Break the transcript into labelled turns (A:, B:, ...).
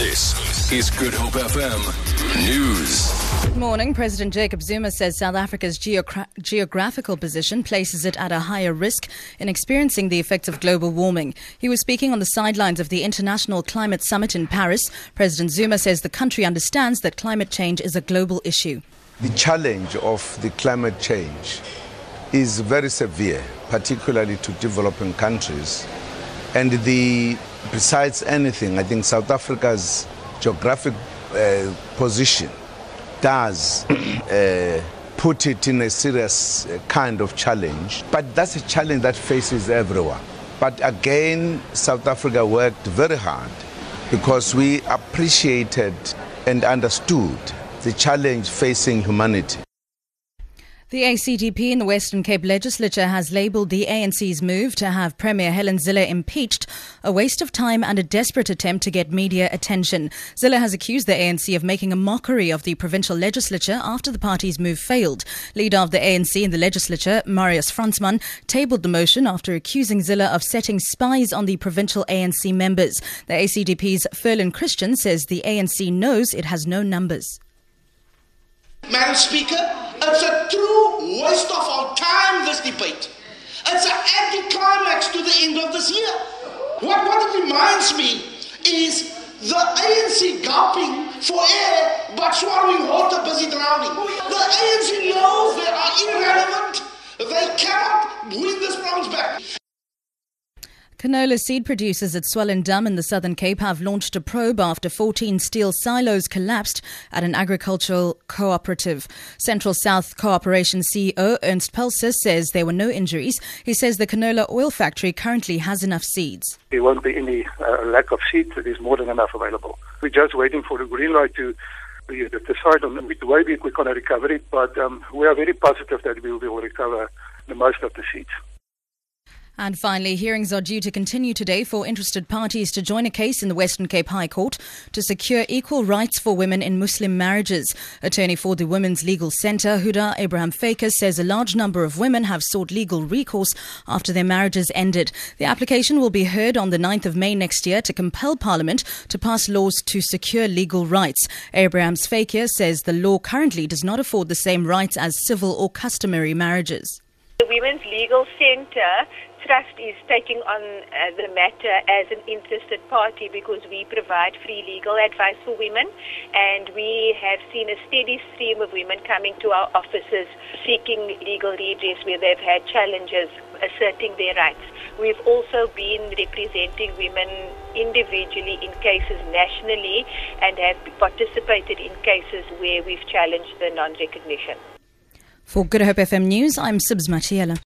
A: This is Good Hope FM News.
B: Good morning. President Jacob Zuma says South Africa's geogra- geographical position places it at a higher risk in experiencing the effects of global warming. He was speaking on the sidelines of the International Climate Summit in Paris. President Zuma says the country understands that climate change is a global issue.
C: The challenge of the climate change is very severe, particularly to developing countries. And the besides anything, I think South Africa's geographic uh, position does uh, put it in a serious uh, kind of challenge. But that's a challenge that faces everyone. But again, South Africa worked very hard because we appreciated and understood the challenge facing humanity.
B: The ACDP in the Western Cape legislature has labelled the ANC's move to have Premier Helen Zille impeached a waste of time and a desperate attempt to get media attention. Zille has accused the ANC of making a mockery of the provincial legislature after the party's move failed. Leader of the ANC in the legislature, Marius Fransman, tabled the motion after accusing Zille of setting spies on the provincial ANC members. The ACDP's Ferlon Christian says the ANC knows it has no numbers.
D: Madam Speaker, it's a true waste of our time, this debate. It's an anticlimax to the end of this year. What, what it reminds me is the ANC gulping for air but swallowing water busy drowning. The ANC knows they are irrelevant.
B: Canola seed producers at Swellendam in the Southern Cape have launched a probe after 14 steel silos collapsed at an agricultural cooperative. Central South Cooperation CEO Ernst Pelser says there were no injuries. He says the canola oil factory currently has enough seeds.
E: There won't be any uh, lack of seeds. There's more than enough available. We're just waiting for the green light to decide on the way we're going to recover it, but um, we are very positive that we will recover the most of the seeds.
B: And finally, hearings are due to continue today for interested parties to join a case in the Western Cape High Court to secure equal rights for women in Muslim marriages. Attorney for the Women's Legal Centre, Hoodah Abrahams-Fayker, says a large number of women have sought legal recourse after their marriages ended. The application will be heard on the 9th of May next year to compel Parliament to pass laws to secure legal rights. Abrahams-Fayker says the law currently does not afford the same rights as civil or customary marriages.
F: The Women's Legal Centre Trust is taking on uh, the matter as an interested party because we provide free legal advice for women and we have seen a steady stream of women coming to our offices seeking legal redress where they've had challenges asserting their rights. We've also been representing women individually in cases nationally and have participated in cases where we've challenged the non-recognition.
B: For Good Hope FM News, I'm Sibs Matiela.